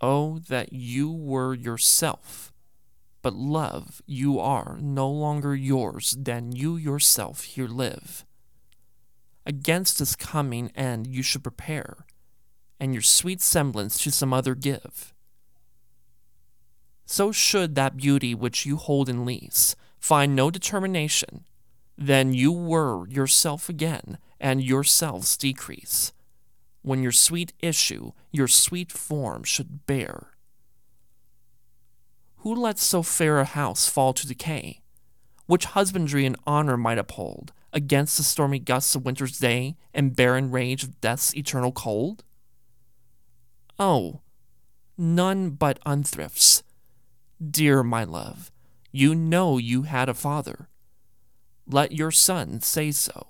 Oh, that you were yourself! But love, you are no longer yours than you yourself here live. Against this coming end you should prepare, and your sweet semblance to some other give. So should that beauty which you hold in lease find no determination, then you were yourself again, and yourselves decrease, when your sweet issue, your sweet form should bear. Who lets so fair a house fall to decay, which husbandry and honor might uphold against the stormy gusts of winter's day and barren rage of death's eternal cold? Oh, none but unthrifts. Dear my love, you know you had a father. Let your son say so.